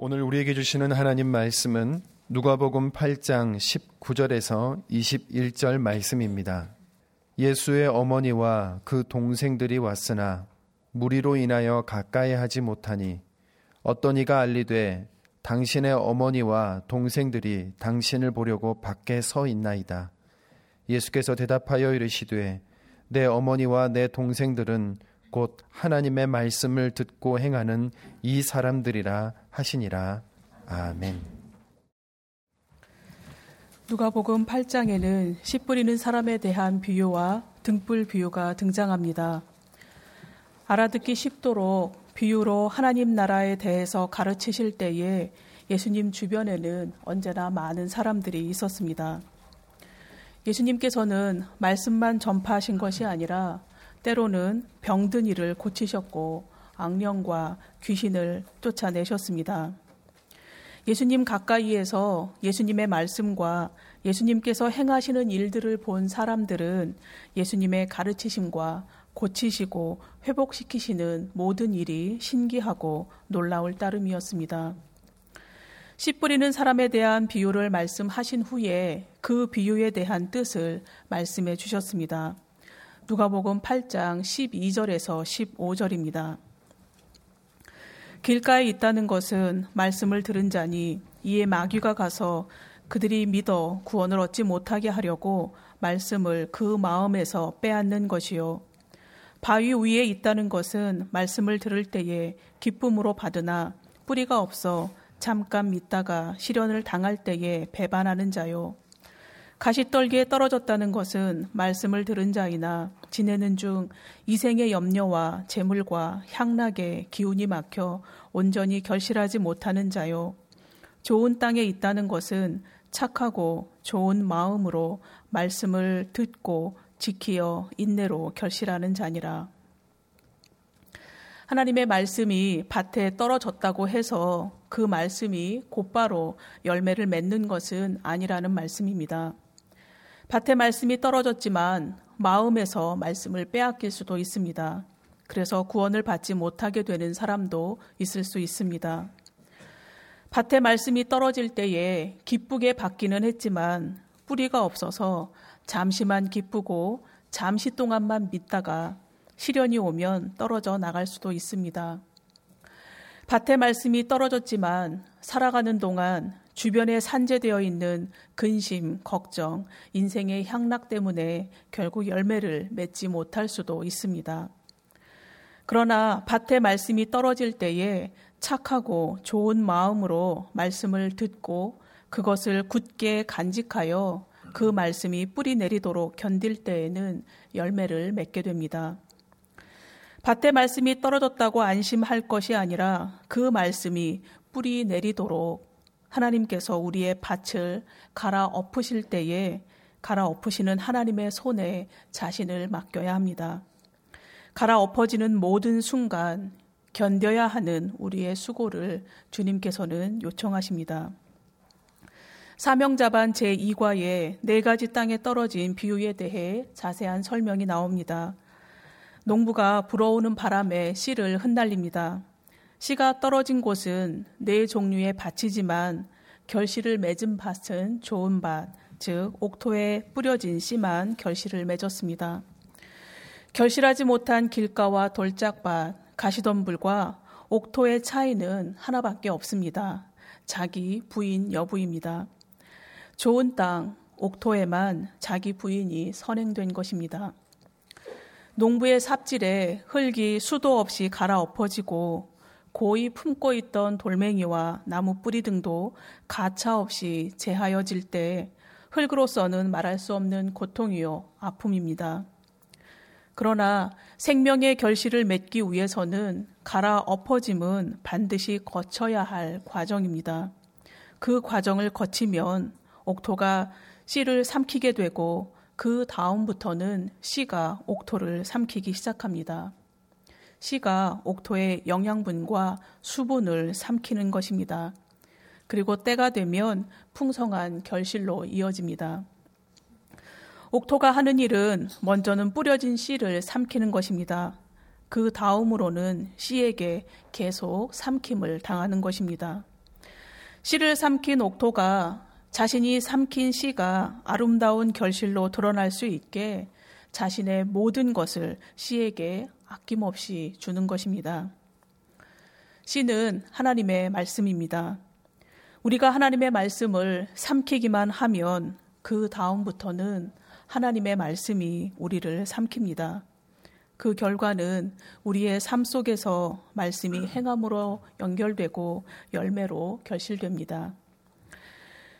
오늘 우리에게 주시는 하나님 말씀은 누가복음 8장 19절에서 21절 말씀입니다. 예수의 어머니와 그 동생들이 왔으나 무리로 인하여 가까이 하지 못하니 어떤 이가 알리되 당신의 어머니와 동생들이 당신을 보려고 밖에 서 있나이다. 예수께서 대답하여 이르시되 내 어머니와 내 동생들은 곧 하나님의 말씀을 듣고 행하는 이 사람들이라 하시니라. 아멘. 누가복음 8장에는 씨 뿌리는 사람에 대한 비유와 등불 비유가 등장합니다. 알아듣기 쉽도록 비유로 하나님 나라에 대해서 가르치실 때에 예수님 주변에는 언제나 많은 사람들이 있었습니다. 예수님께서는 말씀만 전파하신 것이 아니라 때로는 병든 이를 고치셨고 악령과 귀신을 쫓아내셨습니다. 예수님 가까이에서 예수님의 말씀과 예수님께서 행하시는 일들을 본 사람들은 예수님의 가르치심과 고치시고 회복시키시는 모든 일이 신기하고 놀라울 따름이었습니다. 씨 뿌리는 사람에 대한 비유를 말씀하신 후에 그 비유에 대한 뜻을 말씀해 주셨습니다. 누가복음 8장 12절에서 15절입니다. 길가에 있다는 것은 말씀을 들은 자니 이에 마귀가 가서 그들이 믿어 구원을 얻지 못하게 하려고 말씀을 그 마음에서 빼앗는 것이요. 바위 위에 있다는 것은 말씀을 들을 때에 기쁨으로 받으나 뿌리가 없어 잠깐 믿다가 시련을 당할 때에 배반하는 자요. 가시떨기에 떨어졌다는 것은 말씀을 들은 자이나 지내는 중 이생의 염려와 재물과 향락에 기운이 막혀 온전히 결실하지 못하는 자요. 좋은 땅에 있다는 것은 착하고 좋은 마음으로 말씀을 듣고 지키어 인내로 결실하는 자니라. 하나님의 말씀이 밭에 떨어졌다고 해서 그 말씀이 곧바로 열매를 맺는 것은 아니라는 말씀입니다. 밭에 말씀이 떨어졌지만 마음에서 말씀을 빼앗길 수도 있습니다. 그래서 구원을 받지 못하게 되는 사람도 있을 수 있습니다. 밭에 말씀이 떨어질 때에 기쁘게 받기는 했지만 뿌리가 없어서 잠시만 기쁘고 잠시 동안만 믿다가 시련이 오면 떨어져 나갈 수도 있습니다. 밭에 말씀이 떨어졌지만 살아가는 동안 주변에 산재되어 있는 근심, 걱정, 인생의 향락 때문에 결국 열매를 맺지 못할 수도 있습니다. 그러나 밭에 말씀이 떨어질 때에 착하고 좋은 마음으로 말씀을 듣고 그것을 굳게 간직하여 그 말씀이 뿌리 내리도록 견딜 때에는 열매를 맺게 됩니다. 밭에 말씀이 떨어졌다고 안심할 것이 아니라 그 말씀이 뿌리 내리도록 하나님께서 우리의 밭을 갈아 엎으실 때에 갈아 엎으시는 하나님의 손에 자신을 맡겨야 합니다. 갈아 엎어지는 모든 순간 견뎌야 하는 우리의 수고를 주님께서는 요청하십니다. 사명자반 제2과에 네 가지 땅에 떨어진 비유에 대해 자세한 설명이 나옵니다. 농부가 불어오는 바람에 씨를 흩날립니다. 씨가 떨어진 곳은 네 종류의 밭이지만 결실을 맺은 밭은 좋은 밭, 즉 옥토에 뿌려진 씨만 결실을 맺었습니다. 결실하지 못한 길가와 돌짝밭, 가시덤불과 옥토의 차이는 하나밖에 없습니다. 자기 부인 여부입니다. 좋은 땅, 옥토에만 자기 부인이 선행된 것입니다. 농부의 삽질에 흙이 수도 없이 갈아엎어지고 고이 품고 있던 돌멩이와 나무 뿌리 등도 가차 없이 제하여질 때 흙으로서는 말할 수 없는 고통이요 아픔입니다. 그러나 생명의 결실을 맺기 위해서는 갈아 엎어짐은 반드시 거쳐야 할 과정입니다. 그 과정을 거치면 옥토가 씨를 삼키게 되고 그 다음부터는 씨가 옥토를 삼키기 시작합니다. 씨가 옥토의 영양분과 수분을 삼키는 것입니다. 그리고 때가 되면 풍성한 결실로 이어집니다. 옥토가 하는 일은 먼저는 뿌려진 씨를 삼키는 것입니다. 그 다음으로는 씨에게 계속 삼킴을 당하는 것입니다. 씨를 삼킨 옥토가 자신이 삼킨 씨가 아름다운 결실로 드러날 수 있게 자신의 모든 것을 씨에게 아낌없이 주는 것입니다. 씨는 하나님의 말씀입니다. 우리가 하나님의 말씀을 삼키기만 하면 그 다음부터는 하나님의 말씀이 우리를 삼킵니다. 그 결과는 우리의 삶 속에서 말씀이 행함으로 연결되고 열매로 결실됩니다.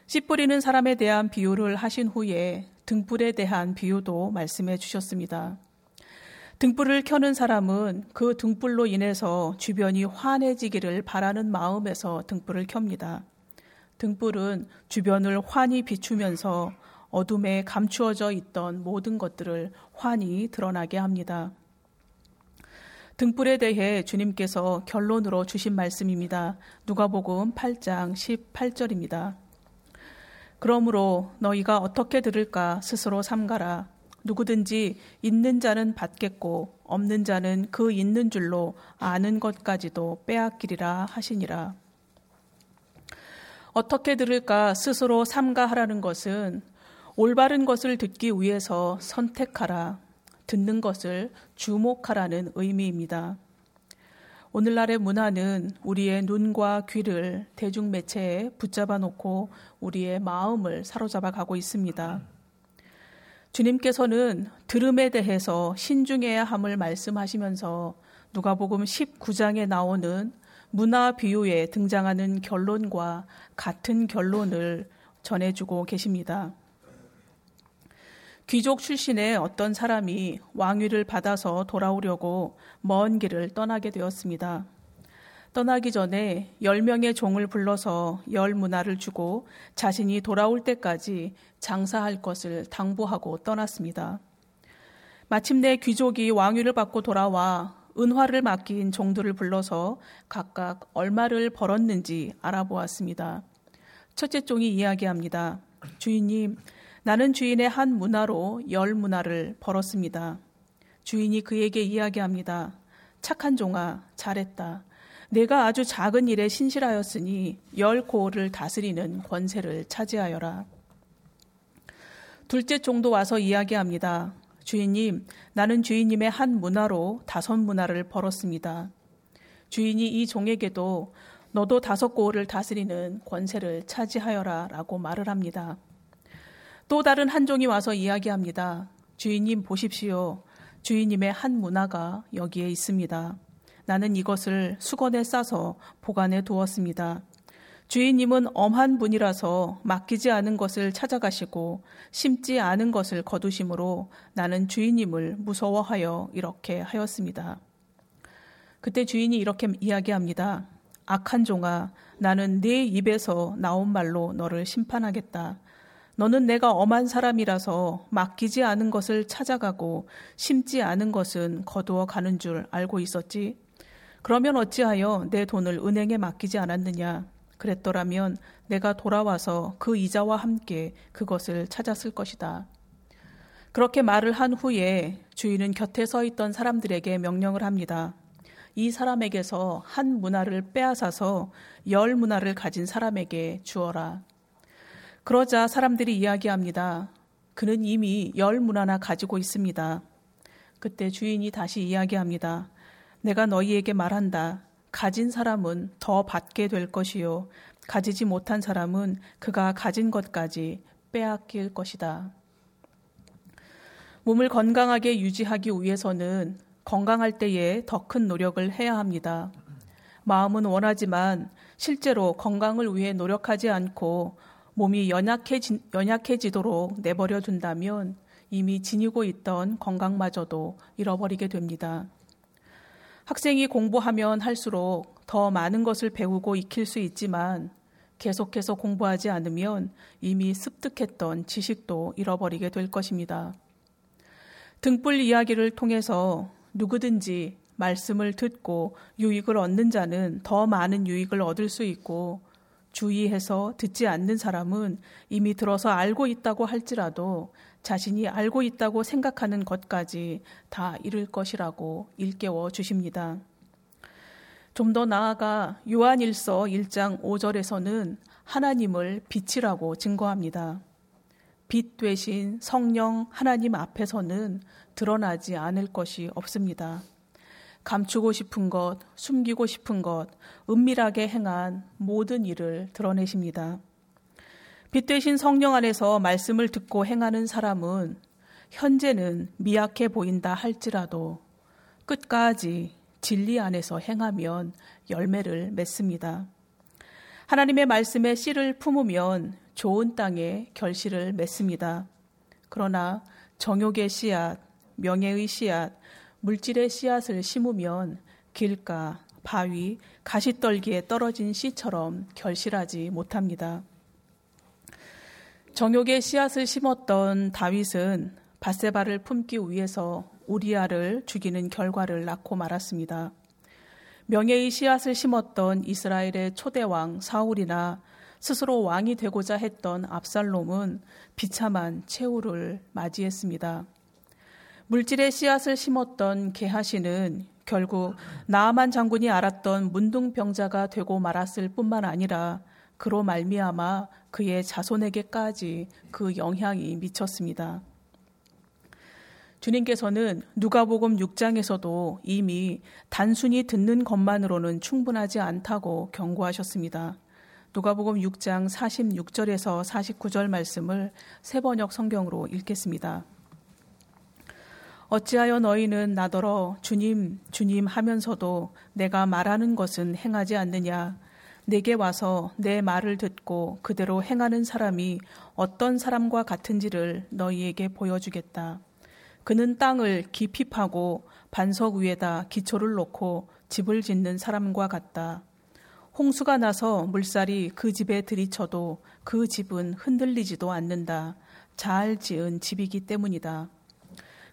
씨 뿌리는 사람에 대한 비유를 하신 후에 등불에 대한 비유도 말씀해 주셨습니다. 등불을 켜는 사람은 그 등불로 인해서 주변이 환해지기를 바라는 마음에서 등불을 켭니다. 등불은 주변을 환히 비추면서 어둠에 감추어져 있던 모든 것들을 환히 드러나게 합니다. 등불에 대해 주님께서 결론으로 주신 말씀입니다. 누가복음 8장 18절입니다. 그러므로 너희가 어떻게 들을까 스스로 삼가라. 누구든지 있는 자는 받겠고 없는 자는 그 있는 줄로 아는 것까지도 빼앗기리라 하시니라. 어떻게 들을까 스스로 삼가하라는 것은 올바른 것을 듣기 위해서 선택하라. 듣는 것을 주목하라는 의미입니다. 오늘날의 문화는 우리의 눈과 귀를 대중매체에 붙잡아 놓고 우리의 마음을 사로잡아 가고 있습니다. 주님께서는 들음에 대해서 신중해야 함을 말씀하시면서 누가복음 19장에 나오는 문화 비유에 등장하는 결론과 같은 결론을 전해주고 계십니다. 귀족 출신의 어떤 사람이 왕위를 받아서 돌아오려고 먼 길을 떠나게 되었습니다. 떠나기 전에 10명의 종을 불러서 열 문화를 주고 자신이 돌아올 때까지 장사할 것을 당부하고 떠났습니다. 마침내 귀족이 왕위를 받고 돌아와 은화를 맡긴 종들을 불러서 각각 얼마를 벌었는지 알아보았습니다. 첫째 종이 이야기합니다. 주인님, 나는 주인의 한 문화로 열 문화를 벌었습니다. 주인이 그에게 이야기합니다. 착한 종아, 잘했다. 내가 아주 작은 일에 신실하였으니 열 고을을 다스리는 권세를 차지하여라. 둘째 종도 와서 이야기합니다. 주인님, 나는 주인님의 한 문화로 다섯 문화를 벌었습니다. 주인이 이 종에게도 너도 다섯 고을을 다스리는 권세를 차지하여라 라고 말을 합니다. 또 다른 한 종이 와서 이야기합니다. 주인님 보십시오. 주인님의 한 문화가 여기에 있습니다. 나는 이것을 수건에 싸서 보관해 두었습니다. 주인님은 엄한 분이라서 맡기지 않은 것을 찾아가시고 심지 않은 것을 거두심으로 나는 주인님을 무서워하여 이렇게 하였습니다. 그때 주인이 이렇게 이야기합니다. 악한 종아, 나는 네 입에서 나온 말로 너를 심판하겠다. 너는 내가 엄한 사람이라서 맡기지 않은 것을 찾아가고 심지 않은 것은 거두어 가는 줄 알고 있었지? 그러면 어찌하여 내 돈을 은행에 맡기지 않았느냐? 그랬더라면 내가 돌아와서 그 이자와 함께 그것을 찾았을 것이다. 그렇게 말을 한 후에 주인은 곁에 서 있던 사람들에게 명령을 합니다. 이 사람에게서 한 문화를 빼앗아서 열 문화를 가진 사람에게 주어라. 그러자 사람들이 이야기합니다. 그는 이미 열 문화나 가지고 있습니다. 그때 주인이 다시 이야기합니다. 내가 너희에게 말한다. 가진 사람은 더 받게 될 것이요. 가지지 못한 사람은 그가 가진 것까지 빼앗길 것이다. 몸을 건강하게 유지하기 위해서는 건강할 때에 더 큰 노력을 해야 합니다. 마음은 원하지만 실제로 건강을 위해 노력하지 않고 몸이 연약해지, 연약해지도록 내버려 둔다면 이미 지니고 있던 건강마저도 잃어버리게 됩니다. 학생이 공부하면 할수록 더 많은 것을 배우고 익힐 수 있지만 계속해서 공부하지 않으면 이미 습득했던 지식도 잃어버리게 될 것입니다. 등불 이야기를 통해서 누구든지 말씀을 듣고 유익을 얻는 자는 더 많은 유익을 얻을 수 있고 주의해서 듣지 않는 사람은 이미 들어서 알고 있다고 할지라도 자신이 알고 있다고 생각하는 것까지 다 잃을 것이라고 일깨워 주십니다. 좀 더 나아가 요한일서 1장 5절에서는 하나님을 빛이라고 증거합니다. 빛 되신 성령 하나님 앞에서는 드러나지 않을 것이 없습니다. 감추고 싶은 것, 숨기고 싶은 것, 은밀하게 행한 모든 일을 드러내십니다. 빛 대신 성령 안에서 말씀을 듣고 행하는 사람은 현재는 미약해 보인다 할지라도 끝까지 진리 안에서 행하면 열매를 맺습니다. 하나님의 말씀에 씨를 품으면 좋은 땅에 결실을 맺습니다. 그러나 정욕의 씨앗, 명예의 씨앗, 물질의 씨앗을 심으면 길가, 바위, 가시떨기에 떨어진 씨처럼 결실하지 못합니다. 정욕의 씨앗을 심었던 다윗은 바세바를 품기 위해서 우리아를 죽이는 결과를 낳고 말았습니다. 명예의 씨앗을 심었던 이스라엘의 초대왕 사울이나 스스로 왕이 되고자 했던 압살롬은 비참한 최후를 맞이했습니다. 물질의 씨앗을 심었던 게하시는 결국 나아만 장군이 알았던 문둥병자가 되고 말았을 뿐만 아니라 그로 말미암아 그의 자손에게까지 그 영향이 미쳤습니다. 주님께서는 누가복음 6장에서도 이미 단순히 듣는 것만으로는 충분하지 않다고 경고하셨습니다. 누가복음 6장 46절에서 49절 말씀을 세 번역 성경으로 읽겠습니다. 어찌하여 너희는 나더러 주님, 주님 하면서도 내가 말하는 것은 행하지 않느냐? 내게 와서 내 말을 듣고 그대로 행하는 사람이 어떤 사람과 같은지를 너희에게 보여주겠다. 그는 땅을 깊이 파고 반석 위에다 기초를 놓고 집을 짓는 사람과 같다. 홍수가 나서 물살이 그 집에 들이쳐도 그 집은 흔들리지도 않는다. 잘 지은 집이기 때문이다.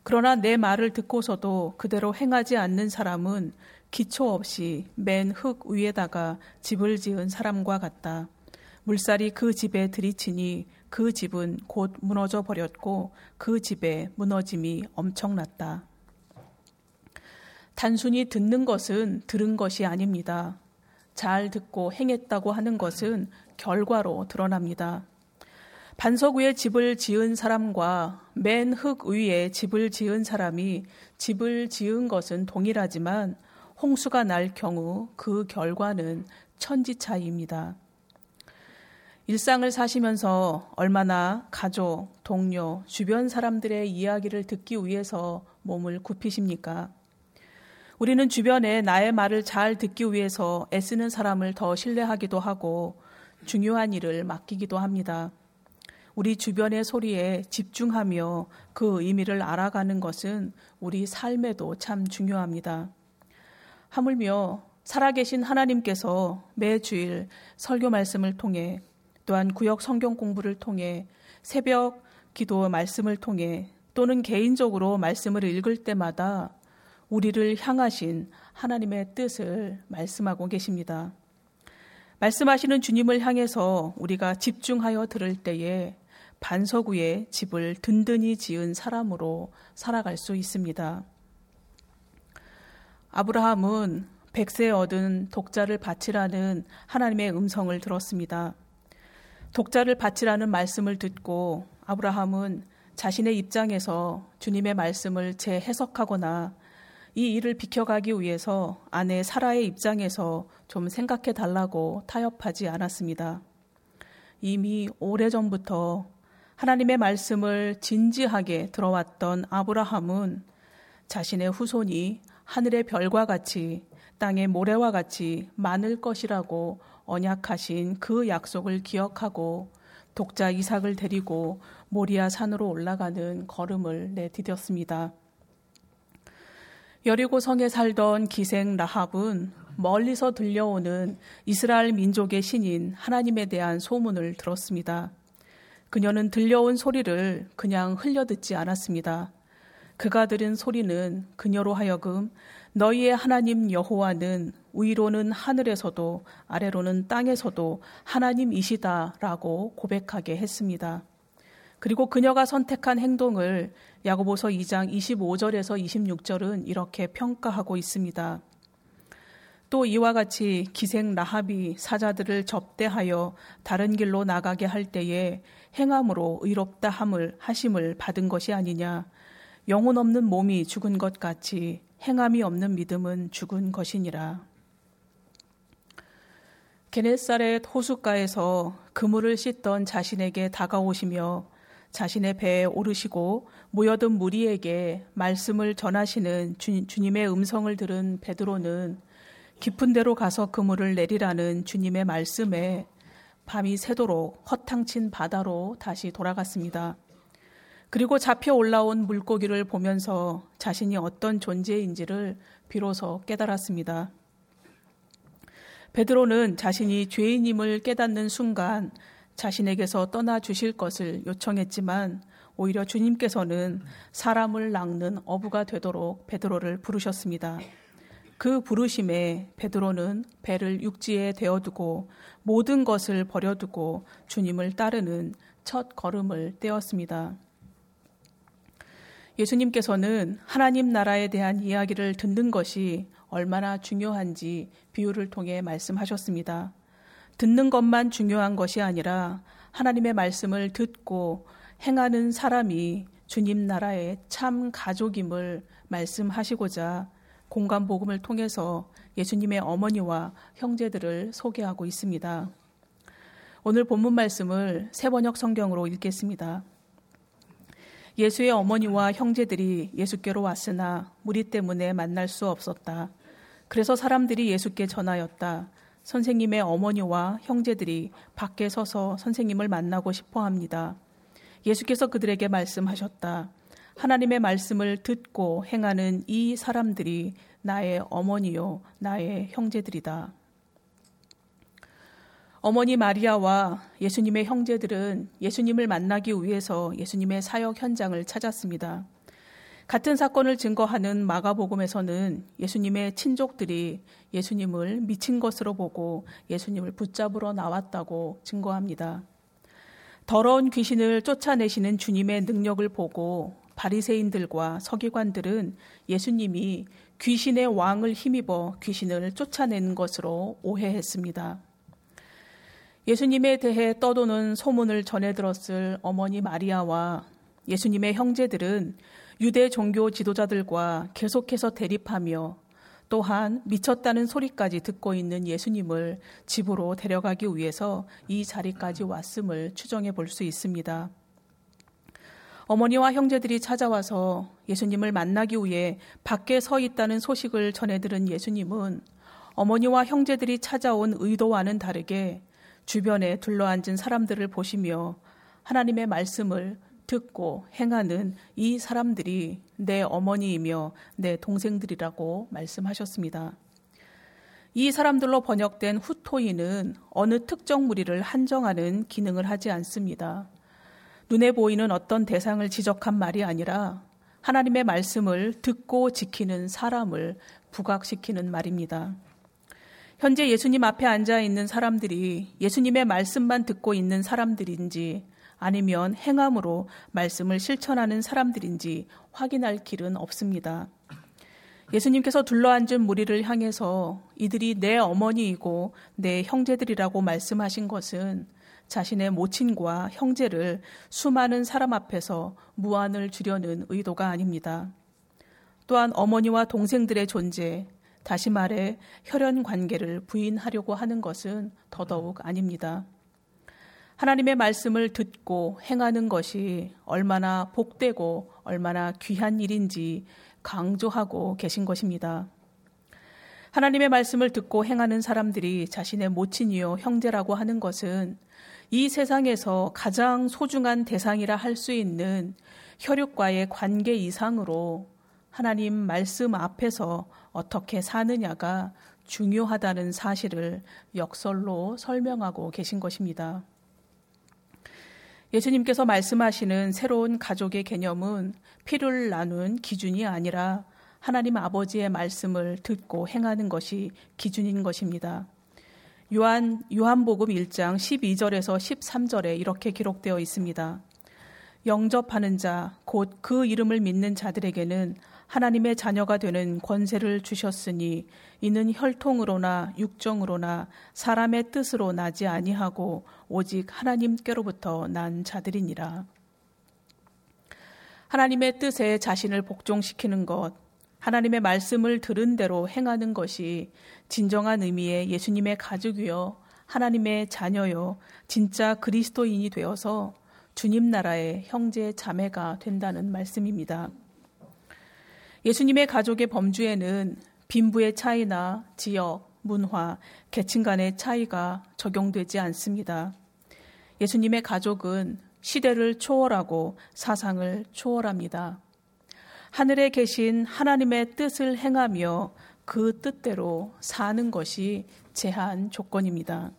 그러나 내 말을 듣고서도 그대로 행하지 않는 사람은 기초 없이 맨 흙 위에다가 집을 지은 사람과 같다. 물살이 그 집에 들이치니 그 집은 곧 무너져 버렸고 그 집에 무너짐이 엄청났다. 단순히 듣는 것은 들은 것이 아닙니다. 잘 듣고 행했다고 하는 것은 결과로 드러납니다. 반석 위에 집을 지은 사람과 맨 흙 위에 집을 지은 사람이 집을 지은 것은 동일하지만 홍수가 날 경우 그 결과는 천지 차이입니다. 일상을 사시면서 얼마나 가족, 동료, 주변 사람들의 이야기를 듣기 위해서 몸을 굽히십니까? 우리는 주변에 나의 말을 잘 듣기 위해서 애쓰는 사람을 더 신뢰하기도 하고 중요한 일을 맡기기도 합니다. 우리 주변의 소리에 집중하며 그 의미를 알아가는 것은 우리 삶에도 참 중요합니다. 하물며 살아계신 하나님께서 매주일 설교 말씀을 통해 또한 구역 성경 공부를 통해 새벽 기도 말씀을 통해 또는 개인적으로 말씀을 읽을 때마다 우리를 향하신 하나님의 뜻을 말씀하고 계십니다. 말씀하시는 주님을 향해서 우리가 집중하여 들을 때에 반석 위에 집을 든든히 지은 사람으로 살아갈 수 있습니다. 아브라함은 백세 얻은 독자를 바치라는 하나님의 음성을 들었습니다. 독자를 바치라는 말씀을 듣고 아브라함은 자신의 입장에서 주님의 말씀을 재해석하거나 이 일을 비켜가기 위해서 아내 사라의 입장에서 좀 생각해 달라고 타협하지 않았습니다. 이미 오래전부터 하나님의 말씀을 진지하게 들어왔던 아브라함은 자신의 후손이 하늘의 별과 같이 땅의 모래와 같이 많을 것이라고 언약하신 그 약속을 기억하고 독자 이삭을 데리고 모리아 산으로 올라가는 걸음을 내디뎠습니다. 여리고 성에 살던 기생 라합은 멀리서 들려오는 이스라엘 민족의 신인 하나님에 대한 소문을 들었습니다. 그녀는 들려온 소리를 그냥 흘려듣지 않았습니다. 그가 들은 소리는 그녀로 하여금 너희의 하나님 여호와는 위로는 하늘에서도 아래로는 땅에서도 하나님이시다라고 고백하게 했습니다. 그리고 그녀가 선택한 행동을 야고보서 2장 25절에서 26절은 이렇게 평가하고 있습니다. 또 이와 같이 기생 라합이 사자들을 접대하여 다른 길로 나가게 할 때에 행함으로 의롭다 함을 하심을 받은 것이 아니냐 영혼 없는 몸이 죽은 것 같이 행함이 없는 믿음은 죽은 것이니라. 게네사렛 호숫가에서 그물을 씻던 자신에게 다가오시며 자신의 배에 오르시고 모여든 무리에게 말씀을 전하시는 주, 님의 음성을 들은 베드로는 깊은 데로 가서 그물을 내리라는 주님의 말씀에 밤이 새도록 허탕친 바다로 다시 돌아갔습니다. 그리고 잡혀 올라온 물고기를 보면서 자신이 어떤 존재인지를 비로소 깨달았습니다. 베드로는 자신이 죄인임을 깨닫는 순간 자신에게서 떠나 주실 것을 요청했지만 오히려 주님께서는 사람을 낚는 어부가 되도록 베드로를 부르셨습니다. 그 부르심에 베드로는 배를 육지에 대어두고 모든 것을 버려두고 주님을 따르는 첫 걸음을 떼었습니다. 예수님께서는 하나님 나라에 대한 이야기를 듣는 것이 얼마나 중요한지 비유를 통해 말씀하셨습니다. 듣는 것만 중요한 것이 아니라 하나님의 말씀을 듣고 행하는 사람이 주님 나라의 참 가족임을 말씀하시고자 공간 복음을 통해서 예수님의 어머니와 형제들을 소개하고 있습니다. 오늘 본문 말씀을 세번역 성경으로 읽겠습니다. 예수의 어머니와 형제들이 예수께로 왔으나 무리 때문에 만날 수 없었다. 그래서 사람들이 예수께 전하였다. 선생님의 어머니와 형제들이 밖에 서서 선생님을 만나고 싶어 합니다. 예수께서 그들에게 말씀하셨다. 하나님의 말씀을 듣고 행하는 이 사람들이 나의 어머니요, 나의 형제들이다. 어머니 마리아와 예수님의 형제들은 예수님을 만나기 위해서 예수님의 사역 현장을 찾았습니다. 같은 사건을 증거하는 마가복음에서는 예수님의 친족들이 예수님을 미친 것으로 보고 예수님을 붙잡으러 나왔다고 증거합니다. 더러운 귀신을 쫓아내시는 주님의 능력을 보고 바리새인들과 서기관들은 예수님이 귀신의 왕을 힘입어 귀신을 쫓아낸 것으로 오해했습니다. 예수님에 대해 떠도는 소문을 전해 들었을 어머니 마리아와 예수님의 형제들은 유대 종교 지도자들과 계속해서 대립하며 또한 미쳤다는 소리까지 듣고 있는 예수님을 집으로 데려가기 위해서 이 자리까지 왔음을 추정해 볼 수 있습니다. 어머니와 형제들이 찾아와서 예수님을 만나기 위해 밖에 서 있다는 소식을 전해 들은 예수님은 어머니와 형제들이 찾아온 의도와는 다르게 주변에 둘러앉은 사람들을 보시며 하나님의 말씀을 듣고 행하는 이 사람들이 내 어머니이며 내 동생들이라고 말씀하셨습니다. 이 사람들로 번역된 후토이는 어느 특정 무리를 한정하는 기능을 하지 않습니다. 눈에 보이는 어떤 대상을 지적한 말이 아니라 하나님의 말씀을 듣고 지키는 사람을 부각시키는 말입니다. 현재 예수님 앞에 앉아 있는 사람들이 예수님의 말씀만 듣고 있는 사람들인지 아니면 행함으로 말씀을 실천하는 사람들인지 확인할 길은 없습니다. 예수님께서 둘러앉은 무리를 향해서 이들이 내 어머니이고 내 형제들이라고 말씀하신 것은 자신의 모친과 형제를 수많은 사람 앞에서 무안을 주려는 의도가 아닙니다. 또한 어머니와 동생들의 존재, 다시 말해 혈연 관계를 부인하려고 하는 것은 더더욱 아닙니다. 하나님의 말씀을 듣고 행하는 것이 얼마나 복되고 얼마나 귀한 일인지 강조하고 계신 것입니다. 하나님의 말씀을 듣고 행하는 사람들이 자신의 모친이요 형제라고 하는 것은 이 세상에서 가장 소중한 대상이라 할 수 있는 혈육과의 관계 이상으로 하나님 말씀 앞에서 어떻게 사느냐가 중요하다는 사실을 역설로 설명하고 계신 것입니다. 예수님께서 말씀하시는 새로운 가족의 개념은 피를 나눈 기준이 아니라 하나님 아버지의 말씀을 듣고 행하는 것이 기준인 것입니다. 요한, 요한복음 1장 12절에서 13절에 이렇게 기록되어 있습니다. 영접하는 자, 곧 그 이름을 믿는 자들에게는 하나님의 자녀가 되는 권세를 주셨으니 이는 혈통으로나 육정으로나 사람의 뜻으로 나지 아니하고 오직 하나님께로부터 난 자들이니라. 하나님의 뜻에 자신을 복종시키는 것, 하나님의 말씀을 들은 대로 행하는 것이 진정한 의미의 예수님의 가족이요, 하나님의 자녀요, 진짜 그리스도인이 되어서 주님 나라의 형제 자매가 된다는 말씀입니다. 예수님의 가족의 범주에는 빈부의 차이나 지역, 문화, 계층 간의 차이가 적용되지 않습니다. 예수님의 가족은 시대를 초월하고 사상을 초월합니다. 하늘에 계신 하나님의 뜻을 행하며 그 뜻대로 사는 것이 제한 조건입니다.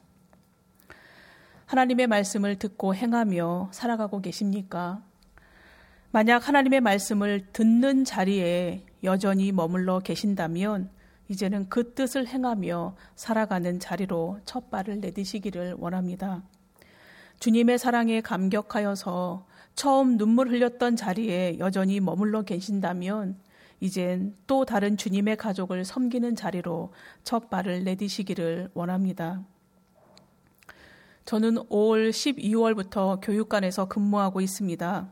하나님의 말씀을 듣고 행하며 살아가고 계십니까? 만약 하나님의 말씀을 듣는 자리에 여전히 머물러 계신다면 이제는 그 뜻을 행하며 살아가는 자리로 첫 발을 내디시기를 원합니다. 주님의 사랑에 감격하여서 처음 눈물 흘렸던 자리에 여전히 머물러 계신다면 이젠 또 다른 주님의 가족을 섬기는 자리로 첫 발을 내디시기를 원합니다. 저는 5월 12월부터 교육관에서 근무하고 있습니다.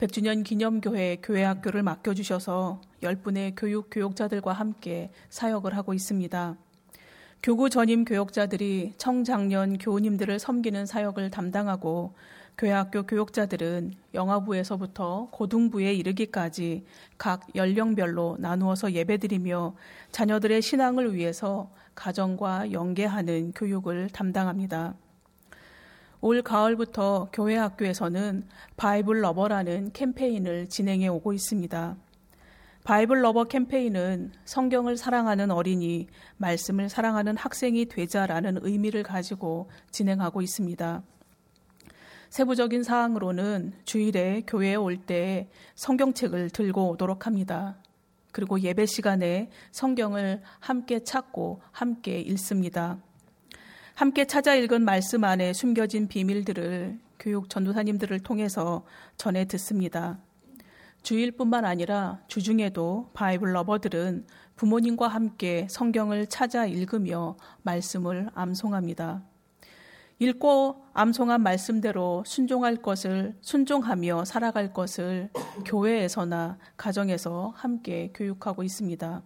100주년 기념교회 교회학교를 맡겨주셔서 10분의 교육 교육자들과 함께 사역을 하고 있습니다. 교구 전임 교역자들이 청장년 교우님들을 섬기는 사역을 담당하고 교회학교 교역자들은 영아부에서부터 고등부에 이르기까지 각 연령별로 나누어서 예배드리며 자녀들의 신앙을 위해서 가정과 연계하는 교육을 담당합니다. 올 가을부터 교회 학교에서는 Bible Lover라는 캠페인을 진행해 오고 있습니다. Bible Lover 캠페인은 성경을 사랑하는 어린이, 말씀을 사랑하는 학생이 되자라는 의미를 가지고 진행하고 있습니다. 세부적인 사항으로는 주일에 교회에 올 때 성경책을 들고 오도록 합니다. 그리고 예배 시간에 성경을 함께 찾고 함께 읽습니다. 함께 찾아 읽은 말씀 안에 숨겨진 비밀들을 교육 전도사님들을 통해서 전해 듣습니다. 주일뿐만 아니라 주중에도 바이블 러버들은 부모님과 함께 성경을 찾아 읽으며 말씀을 암송합니다. 읽고 암송한 말씀대로 순종할 것을 순종하며 살아갈 것을 교회에서나 가정에서 함께 교육하고 있습니다.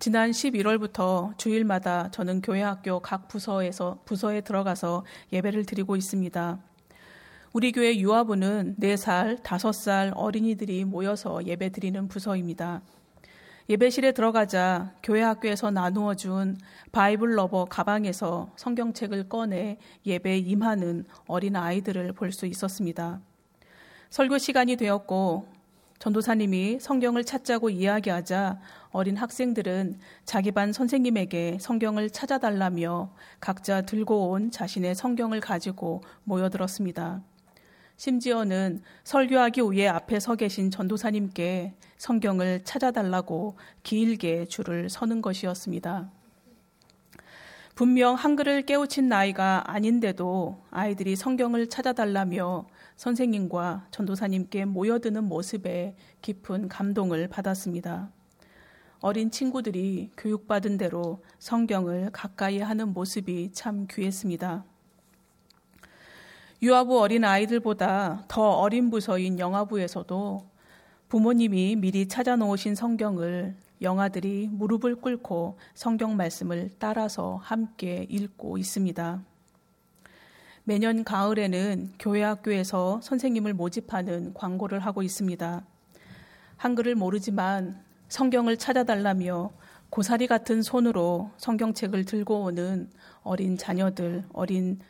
지난 11월부터 주일마다 저는 교회 학교 각 부서에서 부서에 들어가서 예배를 드리고 있습니다. 우리 교회 유아부는 4살, 5살 어린이들이 모여서 예배 드리는 부서입니다. 예배실에 들어가자 교회 학교에서 나누어 준 Bible Lover 가방에서 성경책을 꺼내 예배에 임하는 어린 아이들을 볼 수 있었습니다. 설교 시간이 되었고 전도사님이 성경을 찾자고 이야기하자 어린 학생들은 자기 반 선생님에게 성경을 찾아달라며 각자 들고 온 자신의 성경을 가지고 모여들었습니다. 심지어는 설교하기 위해 앞에 서 계신 전도사님께 성경을 찾아달라고 길게 줄을 서는 것이었습니다. 분명 한글을 깨우친 나이가 아닌데도 아이들이 성경을 찾아달라며 선생님과 전도사님께 모여드는 모습에 깊은 감동을 받았습니다. 어린 친구들이 교육받은 대로 성경을 가까이 하는 모습이 참 귀했습니다. 유아부 어린 아이들보다 더 어린 부서인 영아부에서도 부모님이 미리 찾아놓으신 성경을 영아들이 무릎을 꿇고 성경 말씀을 따라서 함께 읽고 있습니다. 매년 가을에는 교회 학교에서 선생님을 모집하는 광고를 하고 있습니다. 한글을 모르지만 성경을 찾아달라며 고사리 같은 손으로 성경책을 들고 오는 어린 자녀들, 어린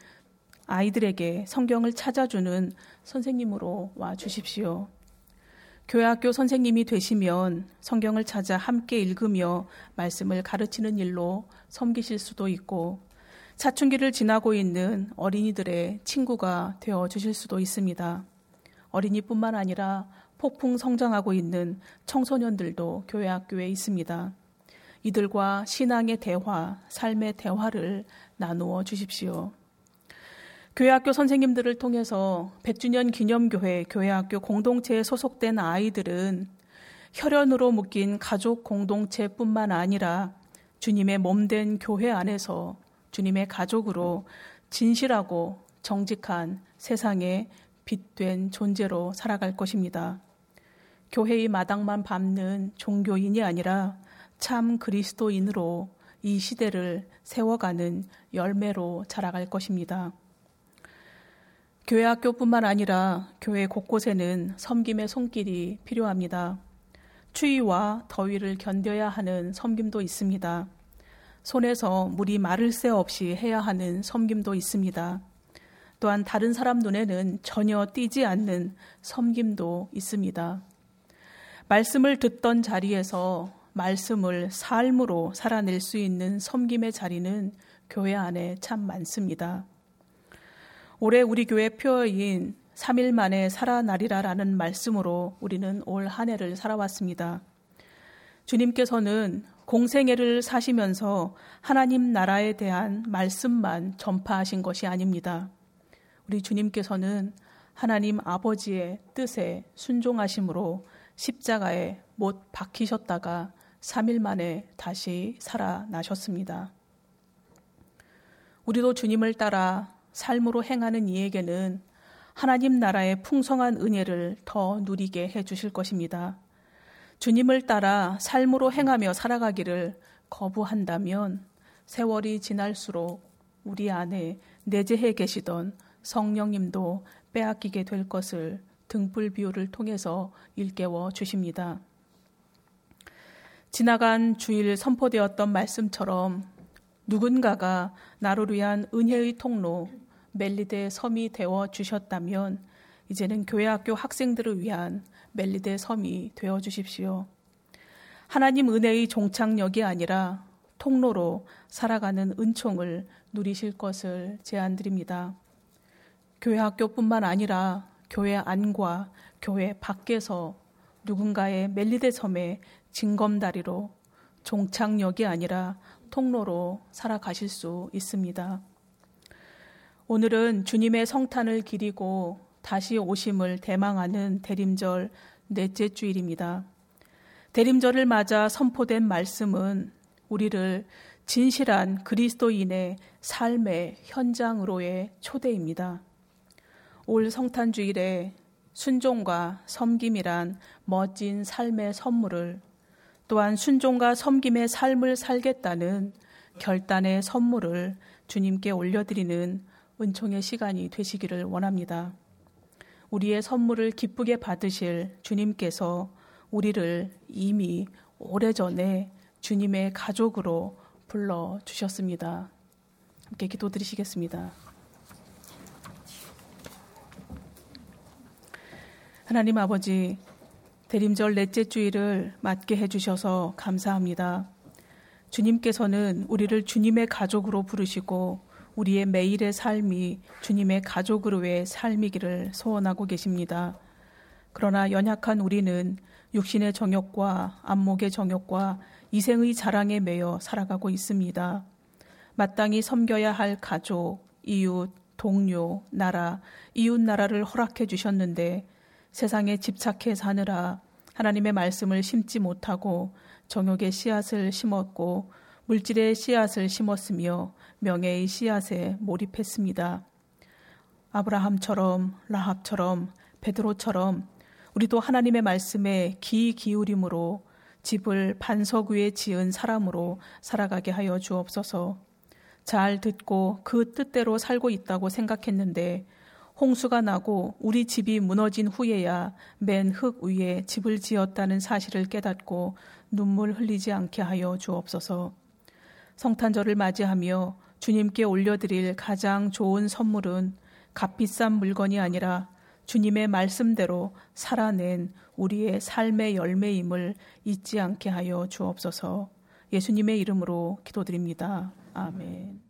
아이들에게 성경을 찾아주는 선생님으로 와 주십시오. 교회학교 선생님이 되시면 성경을 찾아 함께 읽으며 말씀을 가르치는 일로 섬기실 수도 있고 사춘기를 지나고 있는 어린이들의 친구가 되어 주실 수도 있습니다. 어린이뿐만 아니라 폭풍 성장하고 있는 청소년들도 교회 학교에 있습니다. 이들과 신앙의 대화, 삶의 대화를 나누어 주십시오. 교회학교 선생님들을 통해서 100주년 기념교회 교회학교 공동체에 소속된 아이들은 혈연으로 묶인 가족 공동체뿐만 아니라 주님의 몸된 교회 안에서 주님의 가족으로 진실하고 정직한 세상의 빛된 존재로 살아갈 것입니다. 교회의 마당만 밟는 종교인이 아니라 참 그리스도인으로 이 시대를 세워가는 열매로 자라갈 것입니다. 교회 학교뿐만 아니라 교회 곳곳에는 섬김의 손길이 필요합니다. 추위와 더위를 견뎌야 하는 섬김도 있습니다. 손에서 물이 마를 새 없이 해야 하는 섬김도 있습니다. 또한 다른 사람 눈에는 전혀 띄지 않는 섬김도 있습니다. 말씀을 듣던 자리에서 말씀을 삶으로 살아낼 수 있는 섬김의 자리는 교회 안에 참 많습니다. 올해 우리 교회 표어인 3일 만에 살아나리라라는 말씀으로 우리는 올 한 해를 살아왔습니다. 주님께서는 공생애를 사시면서 하나님 나라에 대한 말씀만 전파하신 것이 아닙니다. 우리 주님께서는 하나님 아버지의 뜻에 순종하심으로 십자가에 못 박히셨다가 3일 만에 다시 살아나셨습니다. 우리도 주님을 따라 삶으로 행하는 이에게는 하나님 나라의 풍성한 은혜를 더 누리게 해 주실 것입니다. 주님을 따라 삶으로 행하며 살아가기를 거부한다면 세월이 지날수록 우리 안에 내재해 계시던 성령님도 빼앗기게 될 것을 등불 비유를 통해서 일깨워 주십니다. 지나간 주일 선포되었던 말씀처럼 누군가가 나를 위한 은혜의 통로 멜리데 섬이 되어 주셨다면 이제는 교회 학교 학생들을 위한 멜리데 섬이 되어 주십시오. 하나님 은혜의 종착역이 아니라 통로로 살아가는 은총을 누리실 것을 제안드립니다. 교회 학교뿐만 아니라 교회 안과 교회 밖에서 누군가의 멜리데 섬의 징검다리로 종착역이 아니라 통로로 살아가실 수 있습니다. 오늘은 주님의 성탄을 기리고 다시 오심을 대망하는 대림절 넷째 주일입니다. 대림절을 맞아 선포된 말씀은 우리를 진실한 그리스도인의 삶의 현장으로의 초대입니다. 올 성탄주일에 순종과 섬김이란 멋진 삶의 선물을 또한 순종과 섬김의 삶을 살겠다는 결단의 선물을 주님께 올려드리는 은총의 시간이 되시기를 원합니다. 우리의 선물을 기쁘게 받으실 주님께서 우리를 이미 오래전에 주님의 가족으로 불러 주셨습니다. 함께 기도 드리시겠습니다. 하나님 아버지, 대림절 넷째 주일을 맞게 해주셔서 감사합니다. 주님께서는 우리를 주님의 가족으로 부르시고 우리의 매일의 삶이 주님의 가족으로의 삶이기를 소원하고 계십니다. 그러나 연약한 우리는 육신의 정욕과 안목의 정욕과 이생의 자랑에 매여 살아가고 있습니다. 마땅히 섬겨야 할 가족, 이웃, 동료, 나라, 이웃 나라를 허락해 주셨는데 세상에 집착해 사느라 하나님의 말씀을 심지 못하고 정욕의 씨앗을 심었고 물질의 씨앗을 심었으며 명예의 씨앗에 몰입했습니다. 아브라함처럼 라합처럼 베드로처럼 우리도 하나님의 말씀에 귀 기울임으로 집을 반석 위에 지은 사람으로 살아가게 하여 주옵소서. 잘 듣고 그 뜻대로 살고 있다고 생각했는데 홍수가 나고 우리 집이 무너진 후에야 맨 흙 위에 집을 지었다는 사실을 깨닫고 눈물 흘리지 않게 하여 주옵소서. 성탄절을 맞이하며 주님께 올려드릴 가장 좋은 선물은 값비싼 물건이 아니라 주님의 말씀대로 살아낸 우리의 삶의 열매임을 잊지 않게 하여 주옵소서. 예수님의 이름으로 기도드립니다. 아멘.